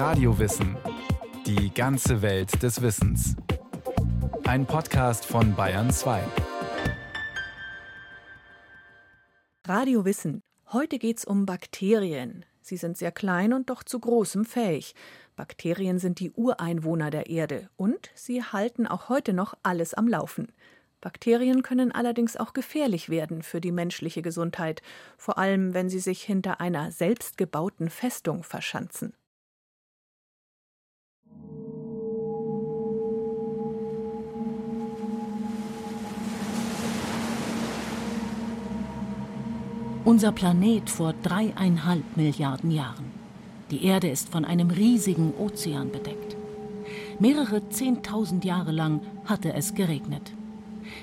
Radiowissen. Die ganze Welt des Wissens. Ein Podcast von Bayern 2. Radio Wissen. Heute geht's um Bakterien. Sie sind sehr klein und doch zu großem fähig. Bakterien sind die Ureinwohner der Erde und sie halten auch heute noch alles am Laufen. Bakterien können allerdings auch gefährlich werden für die menschliche Gesundheit, vor allem wenn sie sich hinter einer selbstgebauten Festung verschanzen. Unser Planet vor dreieinhalb Milliarden Jahren. Die Erde ist von einem riesigen Ozean bedeckt. Mehrere Zehntausend Jahre lang hatte es geregnet.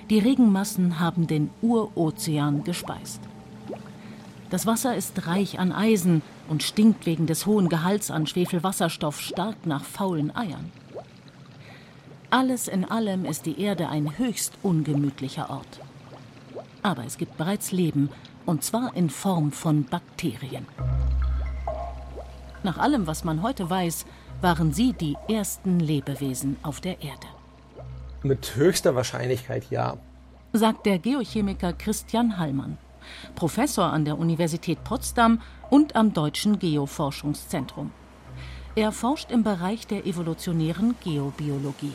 Die Regenmassen haben den Urozean gespeist. Das Wasser ist reich an Eisen und stinkt wegen des hohen Gehalts an Schwefelwasserstoff stark nach faulen Eiern. Alles in allem ist die Erde ein höchst ungemütlicher Ort. Aber es gibt bereits Leben, und zwar in Form von Bakterien. Nach allem, was man heute weiß, waren sie die ersten Lebewesen auf der Erde. Mit höchster Wahrscheinlichkeit ja. Sagt der Geochemiker Christian Hallmann, Professor an der Universität Potsdam und am Deutschen Geoforschungszentrum. Er forscht im Bereich der evolutionären Geobiologie.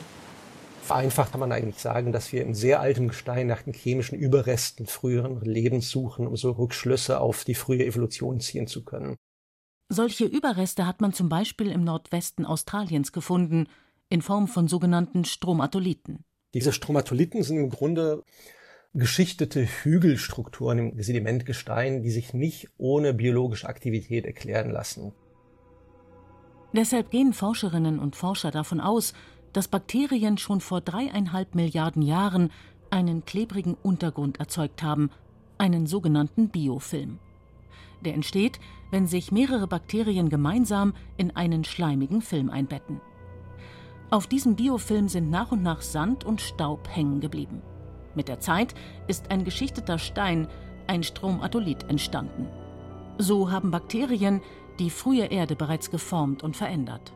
Vereinfacht kann man eigentlich sagen, dass wir in sehr altem Gestein nach den chemischen Überresten früheren Lebens suchen, um so Rückschlüsse auf die frühe Evolution ziehen zu können. Solche Überreste hat man zum Beispiel im Nordwesten Australiens gefunden, in Form von sogenannten Stromatolithen. Diese Stromatolithen sind im Grunde geschichtete Hügelstrukturen im Sedimentgestein, die sich nicht ohne biologische Aktivität erklären lassen. Deshalb gehen Forscherinnen und Forscher davon aus, dass Bakterien schon vor dreieinhalb Milliarden Jahren einen klebrigen Untergrund erzeugt haben, einen sogenannten Biofilm. Der entsteht, wenn sich mehrere Bakterien gemeinsam in einen schleimigen Film einbetten. Auf diesem Biofilm sind nach und nach Sand und Staub hängen geblieben. Mit der Zeit ist ein geschichteter Stein, ein Stromatolith, entstanden. So haben Bakterien die frühe Erde bereits geformt und verändert.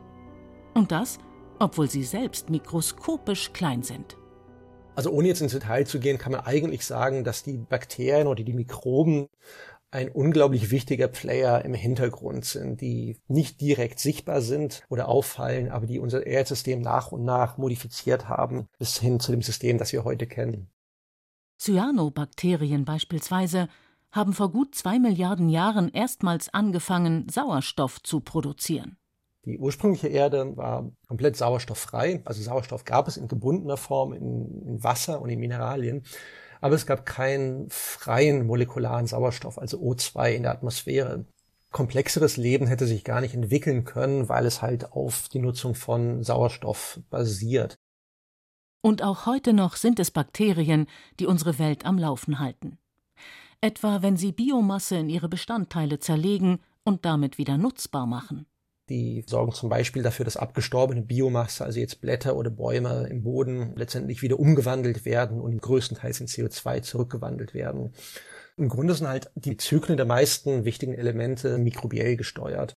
Und das, obwohl sie selbst mikroskopisch klein sind. Also ohne jetzt ins Detail zu gehen, kann man eigentlich sagen, dass die Bakterien oder die Mikroben ein unglaublich wichtiger Player im Hintergrund sind, die nicht direkt sichtbar sind oder auffallen, aber die unser Erdsystem nach und nach modifiziert haben, bis hin zu dem System, das wir heute kennen. Cyanobakterien beispielsweise haben vor gut zwei Milliarden Jahren erstmals angefangen, Sauerstoff zu produzieren. Die ursprüngliche Erde war komplett sauerstofffrei, also Sauerstoff gab es in gebundener Form in, in Wasser und in Mineralien aber es gab keinen freien molekularen Sauerstoff, also O2 in der Atmosphäre. Komplexeres Leben hätte sich gar nicht entwickeln können, weil es halt auf die Nutzung von Sauerstoff basiert. Und auch heute noch sind es Bakterien, die unsere Welt am Laufen halten. Etwa wenn sie Biomasse in ihre Bestandteile zerlegen und damit wieder nutzbar machen. Die sorgen zum Beispiel dafür, dass abgestorbene Biomasse, also jetzt Blätter oder Bäume im Boden, letztendlich wieder umgewandelt werden und größtenteils in CO2 zurückgewandelt werden. Im Grunde sind halt die Zyklen der meisten wichtigen Elemente mikrobiell gesteuert.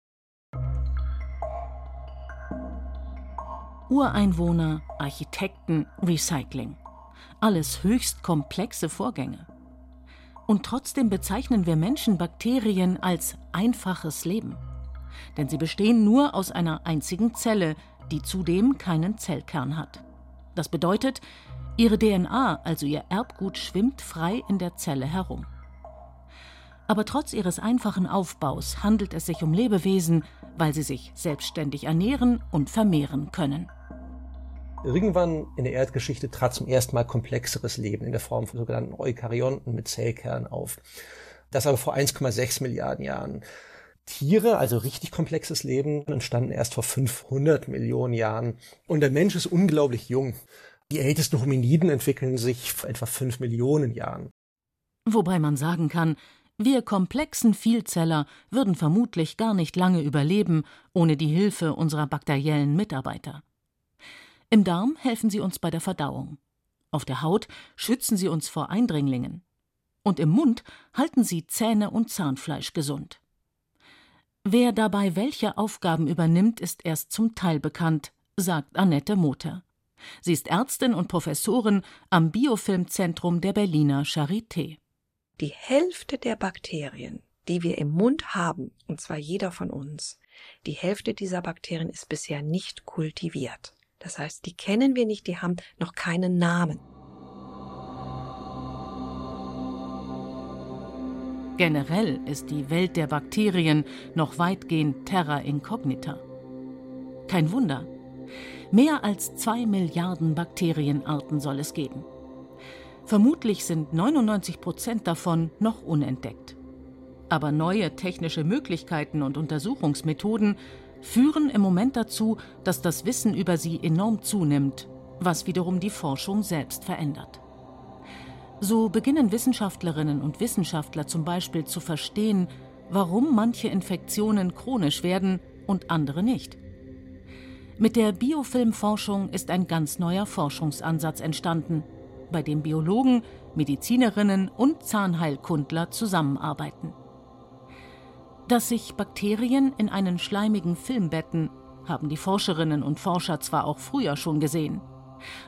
Ureinwohner, Architekten, Recycling. Alles höchst komplexe Vorgänge. Und trotzdem bezeichnen wir Menschen Bakterien als einfaches Leben denn sie bestehen nur aus einer einzigen Zelle, die zudem keinen Zellkern hat. Das bedeutet, ihre DNA, also ihr Erbgut, schwimmt frei in der Zelle herum. Aber trotz ihres einfachen Aufbaus handelt es sich um Lebewesen, weil sie sich selbstständig ernähren und vermehren können. Irgendwann in der Erdgeschichte trat zum ersten Mal komplexeres Leben in der Form von sogenannten Eukaryonten mit Zellkern auf. Das aber vor 1,6 Milliarden Jahren. Tiere, also richtig komplexes Leben, entstanden erst vor 500 Millionen Jahren. Und der Mensch ist unglaublich jung. Die ältesten Hominiden entwickeln sich vor etwa 5 Millionen Jahren. Wobei man sagen kann, wir komplexen Vielzeller würden vermutlich gar nicht lange überleben ohne die Hilfe unserer bakteriellen Mitarbeiter. Im Darm helfen sie uns bei der Verdauung. Auf der Haut schützen sie uns vor Eindringlingen. Und im Mund halten sie Zähne und Zahnfleisch gesund. Wer dabei welche Aufgaben übernimmt, ist erst zum Teil bekannt, sagt Annette Moter. Sie ist Ärztin und Professorin am Biofilmzentrum der Berliner Charité. Die Hälfte der Bakterien, die wir im Mund haben, und zwar jeder von uns, die Hälfte dieser Bakterien ist bisher nicht kultiviert. Das heißt, die kennen wir nicht, die haben noch keinen Namen. Generell ist die Welt der Bakterien noch weitgehend terra incognita. Kein Wunder. Mehr als zwei Milliarden Bakterienarten soll es geben. Vermutlich sind 99 Prozent davon noch unentdeckt. Aber neue technische Möglichkeiten und Untersuchungsmethoden führen im Moment dazu, dass das Wissen über sie enorm zunimmt, was wiederum die Forschung selbst verändert. So beginnen Wissenschaftlerinnen und Wissenschaftler zum Beispiel zu verstehen, warum manche Infektionen chronisch werden und andere nicht. Mit der Biofilmforschung ist ein ganz neuer Forschungsansatz entstanden, bei dem Biologen, Medizinerinnen und Zahnheilkundler zusammenarbeiten. Dass sich Bakterien in einen schleimigen Film betten, haben die Forscherinnen und Forscher zwar auch früher schon gesehen,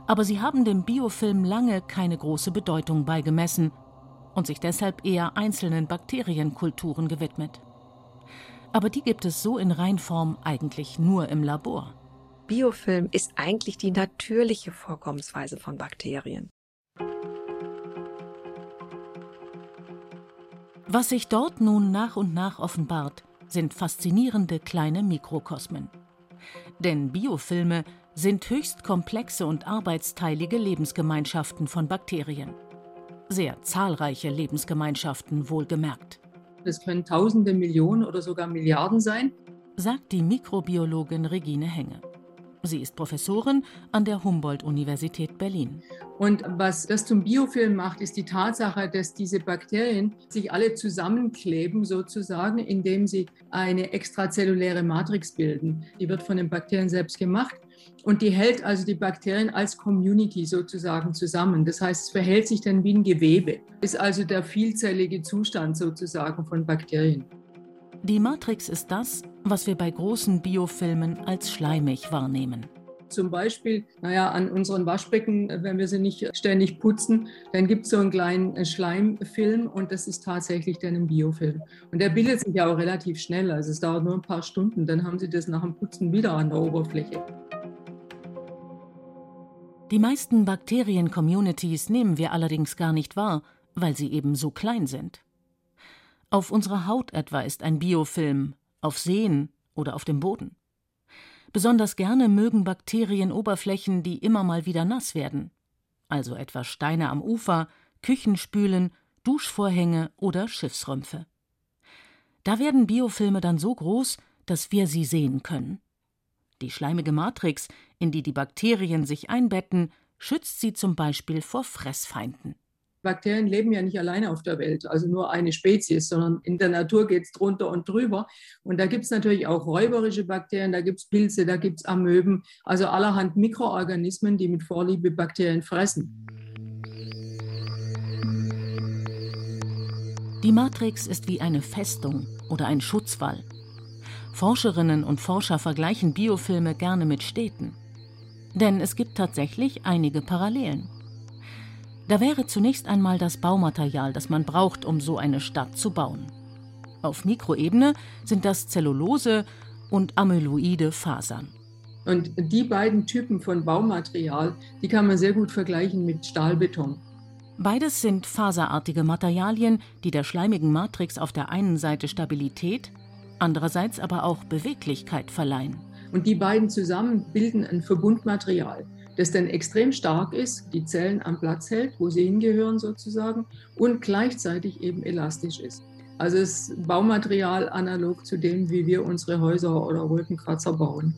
aber sie haben dem Biofilm lange keine große Bedeutung beigemessen und sich deshalb eher einzelnen Bakterienkulturen gewidmet. Aber die gibt es so in Reinform eigentlich nur im Labor. Biofilm ist eigentlich die natürliche Vorkommensweise von Bakterien. Was sich dort nun nach und nach offenbart, sind faszinierende kleine Mikrokosmen. Denn Biofilme sind höchst komplexe und arbeitsteilige Lebensgemeinschaften von Bakterien. Sehr zahlreiche Lebensgemeinschaften wohlgemerkt. Das können Tausende, Millionen oder sogar Milliarden sein, sagt die Mikrobiologin Regine Henge. Sie ist Professorin an der Humboldt-Universität Berlin. Und was das zum Biofilm macht, ist die Tatsache, dass diese Bakterien sich alle zusammenkleben, sozusagen, indem sie eine extrazelluläre Matrix bilden. Die wird von den Bakterien selbst gemacht und die hält also die Bakterien als Community sozusagen zusammen. Das heißt, es verhält sich dann wie ein Gewebe. Ist also der vielzellige Zustand sozusagen von Bakterien. Die Matrix ist das, was wir bei großen Biofilmen als schleimig wahrnehmen. Zum Beispiel, naja, an unseren Waschbecken, wenn wir sie nicht ständig putzen, dann gibt es so einen kleinen Schleimfilm und das ist tatsächlich dann ein Biofilm. Und der bildet sich ja auch relativ schnell, also es dauert nur ein paar Stunden, dann haben sie das nach dem Putzen wieder an der Oberfläche. Die meisten Bakterien-Communities nehmen wir allerdings gar nicht wahr, weil sie eben so klein sind. Auf unserer Haut etwa ist ein Biofilm, auf Seen oder auf dem Boden. Besonders gerne mögen Bakterien Oberflächen, die immer mal wieder nass werden, also etwa Steine am Ufer, Küchenspülen, Duschvorhänge oder Schiffsrümpfe. Da werden Biofilme dann so groß, dass wir sie sehen können. Die schleimige Matrix, in die die Bakterien sich einbetten, schützt sie zum Beispiel vor Fressfeinden. Bakterien leben ja nicht alleine auf der Welt, also nur eine Spezies, sondern in der Natur geht es drunter und drüber. Und da gibt es natürlich auch räuberische Bakterien, da gibt es Pilze, da gibt es Amöben, also allerhand Mikroorganismen, die mit Vorliebe Bakterien fressen. Die Matrix ist wie eine Festung oder ein Schutzwall. Forscherinnen und Forscher vergleichen Biofilme gerne mit Städten. Denn es gibt tatsächlich einige Parallelen. Da wäre zunächst einmal das Baumaterial, das man braucht, um so eine Stadt zu bauen. Auf Mikroebene sind das Zellulose und amyloide Fasern. Und die beiden Typen von Baumaterial, die kann man sehr gut vergleichen mit Stahlbeton. Beides sind faserartige Materialien, die der schleimigen Matrix auf der einen Seite Stabilität, andererseits aber auch Beweglichkeit verleihen. Und die beiden zusammen bilden ein Verbundmaterial das dann extrem stark ist, die Zellen am Platz hält, wo sie hingehören sozusagen, und gleichzeitig eben elastisch ist. Also das Baumaterial analog zu dem, wie wir unsere Häuser oder Wolkenkratzer bauen.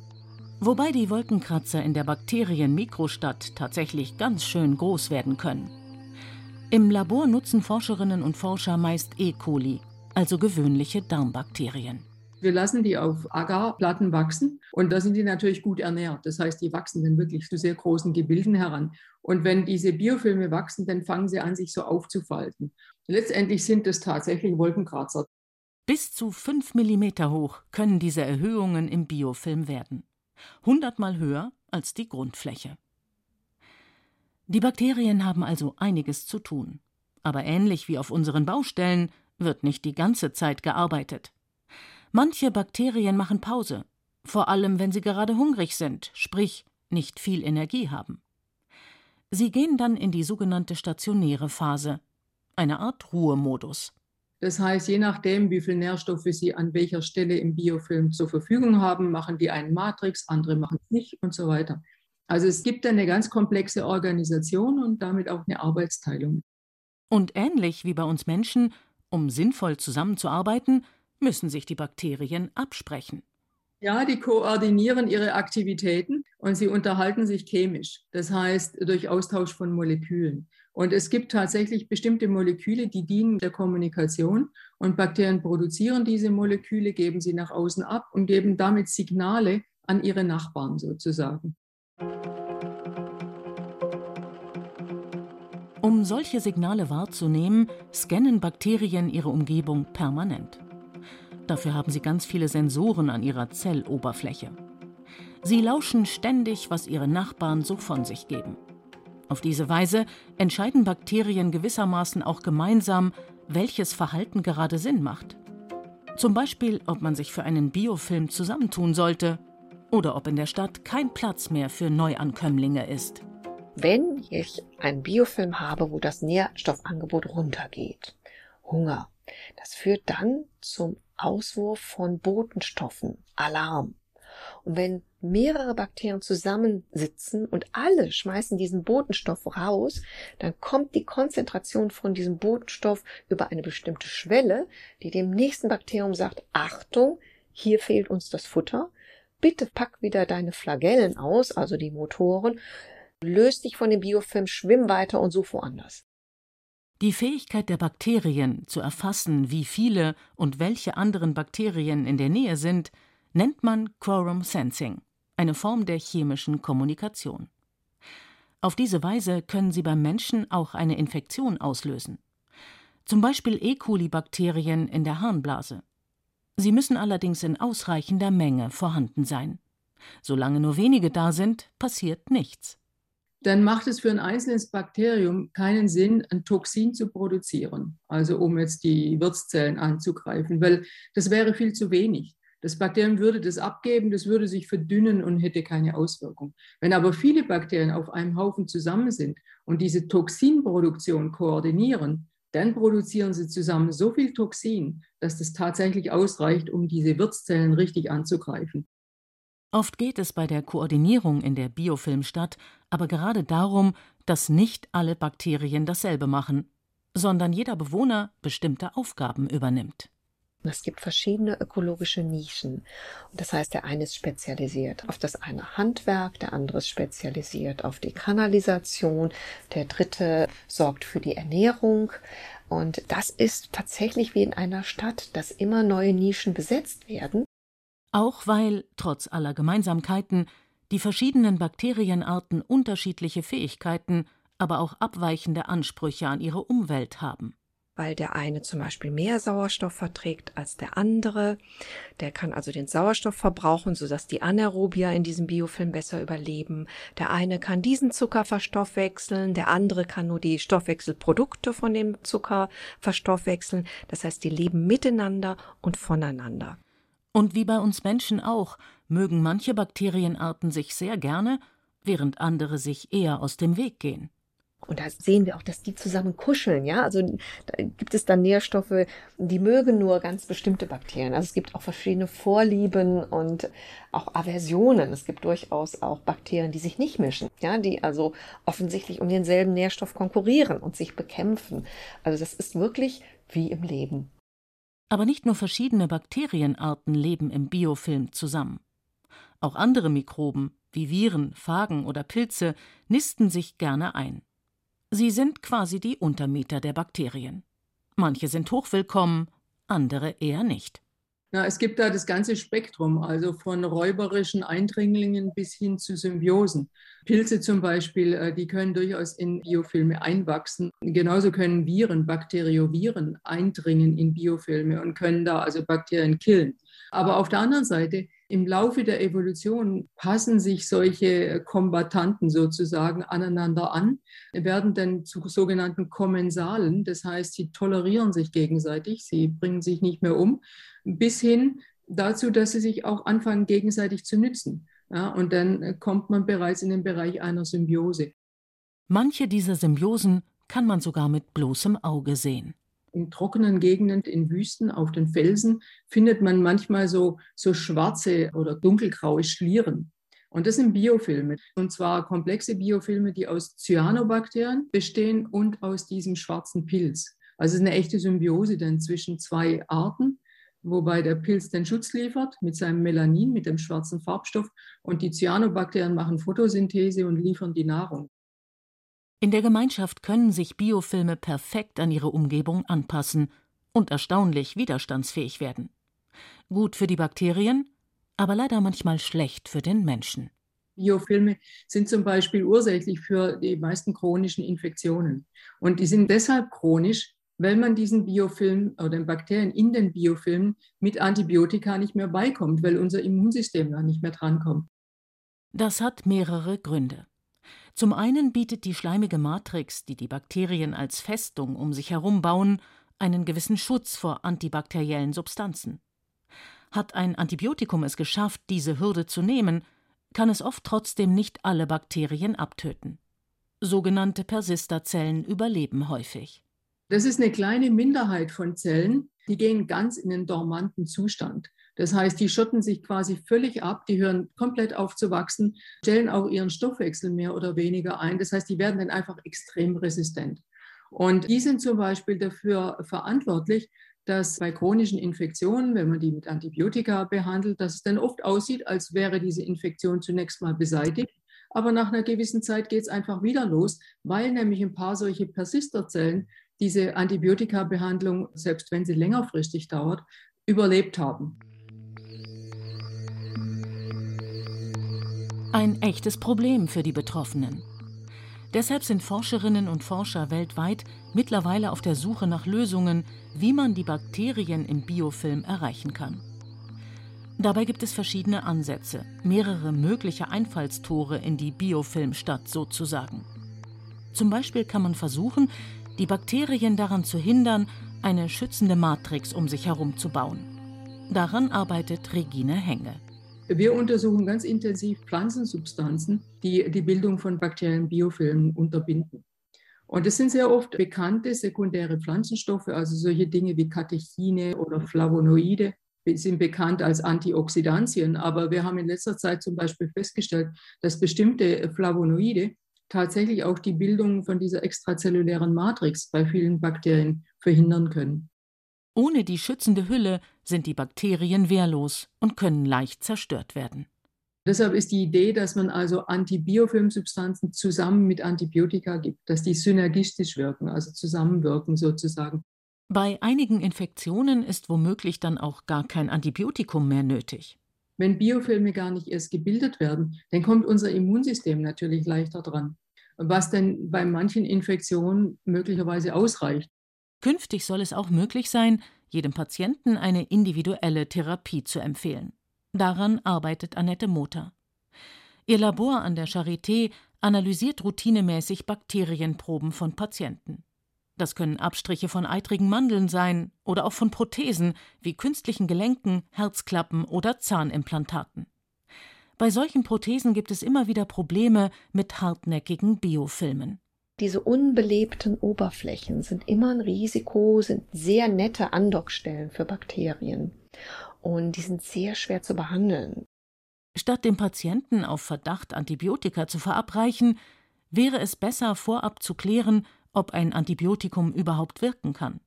Wobei die Wolkenkratzer in der Bakterien-Mikrostadt tatsächlich ganz schön groß werden können. Im Labor nutzen Forscherinnen und Forscher meist E. coli, also gewöhnliche Darmbakterien. Wir lassen die auf Agarplatten wachsen und da sind die natürlich gut ernährt. Das heißt, die wachsen dann wirklich zu sehr großen Gebilden heran. Und wenn diese Biofilme wachsen, dann fangen sie an, sich so aufzufalten. Letztendlich sind es tatsächlich Wolkenkratzer. Bis zu fünf Millimeter hoch können diese Erhöhungen im Biofilm werden. Hundertmal höher als die Grundfläche. Die Bakterien haben also einiges zu tun. Aber ähnlich wie auf unseren Baustellen wird nicht die ganze Zeit gearbeitet. Manche Bakterien machen Pause, vor allem wenn sie gerade hungrig sind, sprich nicht viel Energie haben. Sie gehen dann in die sogenannte stationäre Phase, eine Art Ruhemodus. Das heißt, je nachdem, wie viel Nährstoffe Sie an welcher Stelle im Biofilm zur Verfügung haben, machen die einen Matrix, andere machen es nicht und so weiter. Also es gibt eine ganz komplexe Organisation und damit auch eine Arbeitsteilung. Und ähnlich wie bei uns Menschen, um sinnvoll zusammenzuarbeiten, müssen sich die Bakterien absprechen. Ja, die koordinieren ihre Aktivitäten und sie unterhalten sich chemisch, das heißt durch Austausch von Molekülen. Und es gibt tatsächlich bestimmte Moleküle, die dienen der Kommunikation und Bakterien produzieren diese Moleküle, geben sie nach außen ab und geben damit Signale an ihre Nachbarn sozusagen. Um solche Signale wahrzunehmen, scannen Bakterien ihre Umgebung permanent. Dafür haben sie ganz viele Sensoren an ihrer Zelloberfläche. Sie lauschen ständig, was ihre Nachbarn so von sich geben. Auf diese Weise entscheiden Bakterien gewissermaßen auch gemeinsam, welches Verhalten gerade Sinn macht. Zum Beispiel, ob man sich für einen Biofilm zusammentun sollte oder ob in der Stadt kein Platz mehr für Neuankömmlinge ist. Wenn ich einen Biofilm habe, wo das Nährstoffangebot runtergeht, Hunger, das führt dann zum Auswurf von Botenstoffen, Alarm. Und wenn mehrere Bakterien zusammensitzen und alle schmeißen diesen Botenstoff raus, dann kommt die Konzentration von diesem Botenstoff über eine bestimmte Schwelle, die dem nächsten Bakterium sagt, Achtung, hier fehlt uns das Futter. Bitte pack wieder deine Flagellen aus, also die Motoren, löst dich von dem Biofilm, schwimm weiter und such woanders. Die Fähigkeit der Bakterien zu erfassen, wie viele und welche anderen Bakterien in der Nähe sind, nennt man Quorum Sensing, eine Form der chemischen Kommunikation. Auf diese Weise können sie beim Menschen auch eine Infektion auslösen. Zum Beispiel E. coli-Bakterien in der Harnblase. Sie müssen allerdings in ausreichender Menge vorhanden sein. Solange nur wenige da sind, passiert nichts dann macht es für ein einzelnes Bakterium keinen Sinn, ein Toxin zu produzieren, also um jetzt die Wirtszellen anzugreifen, weil das wäre viel zu wenig. Das Bakterium würde das abgeben, das würde sich verdünnen und hätte keine Auswirkung. Wenn aber viele Bakterien auf einem Haufen zusammen sind und diese Toxinproduktion koordinieren, dann produzieren sie zusammen so viel Toxin, dass das tatsächlich ausreicht, um diese Wirtszellen richtig anzugreifen. Oft geht es bei der Koordinierung in der Biofilmstadt aber gerade darum, dass nicht alle Bakterien dasselbe machen, sondern jeder Bewohner bestimmte Aufgaben übernimmt. Es gibt verschiedene ökologische Nischen. Das heißt, der eine ist spezialisiert auf das eine Handwerk, der andere ist spezialisiert auf die Kanalisation, der dritte sorgt für die Ernährung. Und das ist tatsächlich wie in einer Stadt, dass immer neue Nischen besetzt werden. Auch weil, trotz aller Gemeinsamkeiten, die verschiedenen Bakterienarten unterschiedliche Fähigkeiten, aber auch abweichende Ansprüche an ihre Umwelt haben weil der eine zum Beispiel mehr Sauerstoff verträgt als der andere. Der kann also den Sauerstoff verbrauchen, sodass die Anaerobia in diesem Biofilm besser überleben. Der eine kann diesen Zucker verstoffwechseln, der andere kann nur die Stoffwechselprodukte von dem Zucker verstoffwechseln. Das heißt, die leben miteinander und voneinander. Und wie bei uns Menschen auch, mögen manche Bakterienarten sich sehr gerne, während andere sich eher aus dem Weg gehen. Und da sehen wir auch, dass die zusammen kuscheln, ja. Also da gibt es dann Nährstoffe, die mögen nur ganz bestimmte Bakterien. Also es gibt auch verschiedene Vorlieben und auch Aversionen. Es gibt durchaus auch Bakterien, die sich nicht mischen, ja, die also offensichtlich um denselben Nährstoff konkurrieren und sich bekämpfen. Also das ist wirklich wie im Leben. Aber nicht nur verschiedene Bakterienarten leben im Biofilm zusammen. Auch andere Mikroben, wie Viren, Phagen oder Pilze, nisten sich gerne ein. Sie sind quasi die Untermieter der Bakterien. Manche sind hochwillkommen, andere eher nicht. Na, es gibt da das ganze Spektrum, also von räuberischen Eindringlingen bis hin zu Symbiosen. Pilze zum Beispiel, äh, die können durchaus in Biofilme einwachsen. Genauso können Viren, Bakterioviren eindringen in Biofilme und können da also Bakterien killen. Aber auf der anderen Seite, im Laufe der Evolution passen sich solche Kombatanten sozusagen aneinander an, werden dann zu sogenannten Kommensalen. Das heißt, sie tolerieren sich gegenseitig, sie bringen sich nicht mehr um bis hin dazu, dass sie sich auch anfangen, gegenseitig zu nützen. Ja, und dann kommt man bereits in den Bereich einer Symbiose. Manche dieser Symbiosen kann man sogar mit bloßem Auge sehen. In trockenen Gegenden, in Wüsten, auf den Felsen findet man manchmal so, so schwarze oder dunkelgraue Schlieren. Und das sind Biofilme. Und zwar komplexe Biofilme, die aus Cyanobakterien bestehen und aus diesem schwarzen Pilz. Also es ist eine echte Symbiose dann zwischen zwei Arten wobei der Pilz den Schutz liefert mit seinem Melanin, mit dem schwarzen Farbstoff, und die Cyanobakterien machen Photosynthese und liefern die Nahrung. In der Gemeinschaft können sich Biofilme perfekt an ihre Umgebung anpassen und erstaunlich widerstandsfähig werden. Gut für die Bakterien, aber leider manchmal schlecht für den Menschen. Biofilme sind zum Beispiel ursächlich für die meisten chronischen Infektionen. Und die sind deshalb chronisch, weil man diesen Biofilm oder den Bakterien in den Biofilmen mit Antibiotika nicht mehr beikommt, weil unser Immunsystem da nicht mehr drankommt. Das hat mehrere Gründe. Zum einen bietet die schleimige Matrix, die die Bakterien als Festung um sich herum bauen, einen gewissen Schutz vor antibakteriellen Substanzen. Hat ein Antibiotikum es geschafft, diese Hürde zu nehmen, kann es oft trotzdem nicht alle Bakterien abtöten. Sogenannte Persisterzellen überleben häufig. Das ist eine kleine Minderheit von Zellen, die gehen ganz in den dormanten Zustand. Das heißt, die schotten sich quasi völlig ab, die hören komplett auf zu wachsen, stellen auch ihren Stoffwechsel mehr oder weniger ein. Das heißt, die werden dann einfach extrem resistent. Und die sind zum Beispiel dafür verantwortlich, dass bei chronischen Infektionen, wenn man die mit Antibiotika behandelt, dass es dann oft aussieht, als wäre diese Infektion zunächst mal beseitigt. Aber nach einer gewissen Zeit geht es einfach wieder los, weil nämlich ein paar solche Persisterzellen diese Antibiotika-Behandlung, selbst wenn sie längerfristig dauert, überlebt haben. Ein echtes Problem für die Betroffenen. Deshalb sind Forscherinnen und Forscher weltweit mittlerweile auf der Suche nach Lösungen, wie man die Bakterien im Biofilm erreichen kann. Dabei gibt es verschiedene Ansätze, mehrere mögliche Einfallstore in die Biofilmstadt sozusagen. Zum Beispiel kann man versuchen, die Bakterien daran zu hindern, eine schützende Matrix um sich herum zu bauen. Daran arbeitet Regine Henge. Wir untersuchen ganz intensiv Pflanzensubstanzen, die die Bildung von Bakterien Biofilmen unterbinden. Und es sind sehr oft bekannte sekundäre Pflanzenstoffe, also solche Dinge wie Katechine oder Flavonoide, sind bekannt als Antioxidantien. Aber wir haben in letzter Zeit zum Beispiel festgestellt, dass bestimmte Flavonoide tatsächlich auch die Bildung von dieser extrazellulären Matrix bei vielen Bakterien verhindern können. Ohne die schützende Hülle sind die Bakterien wehrlos und können leicht zerstört werden. Deshalb ist die Idee, dass man also Antibiofilmsubstanzen zusammen mit Antibiotika gibt, dass die synergistisch wirken, also zusammenwirken sozusagen. Bei einigen Infektionen ist womöglich dann auch gar kein Antibiotikum mehr nötig. Wenn Biofilme gar nicht erst gebildet werden, dann kommt unser Immunsystem natürlich leichter dran, was dann bei manchen Infektionen möglicherweise ausreicht. Künftig soll es auch möglich sein, jedem Patienten eine individuelle Therapie zu empfehlen. Daran arbeitet Annette Motor. Ihr Labor an der Charité analysiert routinemäßig Bakterienproben von Patienten. Das können Abstriche von eitrigen Mandeln sein oder auch von Prothesen wie künstlichen Gelenken, Herzklappen oder Zahnimplantaten. Bei solchen Prothesen gibt es immer wieder Probleme mit hartnäckigen Biofilmen. Diese unbelebten Oberflächen sind immer ein Risiko, sind sehr nette Andockstellen für Bakterien. Und die sind sehr schwer zu behandeln. Statt dem Patienten auf Verdacht Antibiotika zu verabreichen, wäre es besser vorab zu klären, ob ein Antibiotikum überhaupt wirken kann.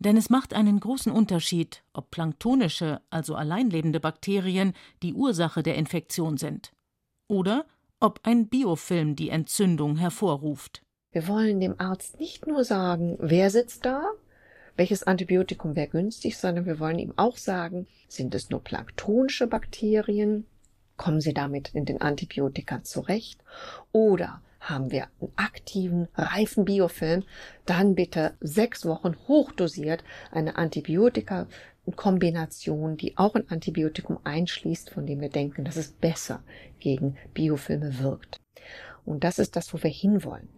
Denn es macht einen großen Unterschied, ob planktonische, also alleinlebende Bakterien die Ursache der Infektion sind oder ob ein Biofilm die Entzündung hervorruft. Wir wollen dem Arzt nicht nur sagen, wer sitzt da, welches Antibiotikum wäre günstig, sondern wir wollen ihm auch sagen, sind es nur planktonische Bakterien? Kommen sie damit in den Antibiotika zurecht? Oder haben wir einen aktiven, reifen Biofilm, dann bitte sechs Wochen hochdosiert eine Antibiotika-Kombination, die auch ein Antibiotikum einschließt, von dem wir denken, dass es besser gegen Biofilme wirkt. Und das ist das, wo wir hinwollen.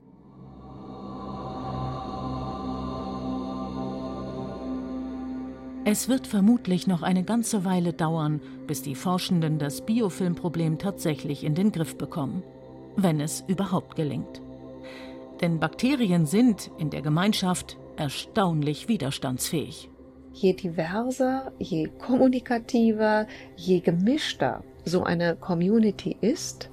Es wird vermutlich noch eine ganze Weile dauern, bis die Forschenden das Biofilmproblem tatsächlich in den Griff bekommen, wenn es überhaupt gelingt. Denn Bakterien sind in der Gemeinschaft erstaunlich widerstandsfähig. Je diverser, je kommunikativer, je gemischter so eine Community ist,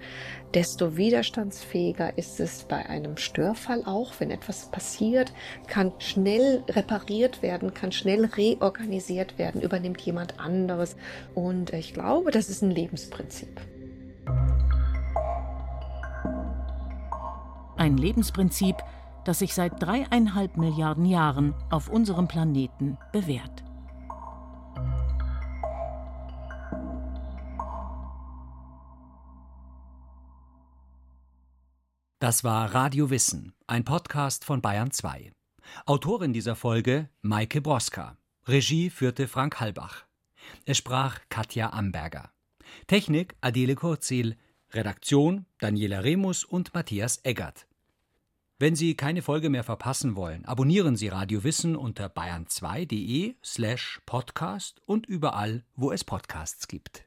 desto widerstandsfähiger ist es bei einem Störfall auch, wenn etwas passiert, kann schnell repariert werden, kann schnell reorganisiert werden, übernimmt jemand anderes. Und ich glaube, das ist ein Lebensprinzip. Ein Lebensprinzip, das sich seit dreieinhalb Milliarden Jahren auf unserem Planeten bewährt. Das war Radio Wissen, ein Podcast von Bayern 2. Autorin dieser Folge Maike Broska. Regie führte Frank Halbach. Es sprach Katja Amberger. Technik Adele Kurzil. Redaktion Daniela Remus und Matthias Eggert. Wenn Sie keine Folge mehr verpassen wollen, abonnieren Sie Radio Wissen unter bayern2.de slash podcast und überall, wo es Podcasts gibt.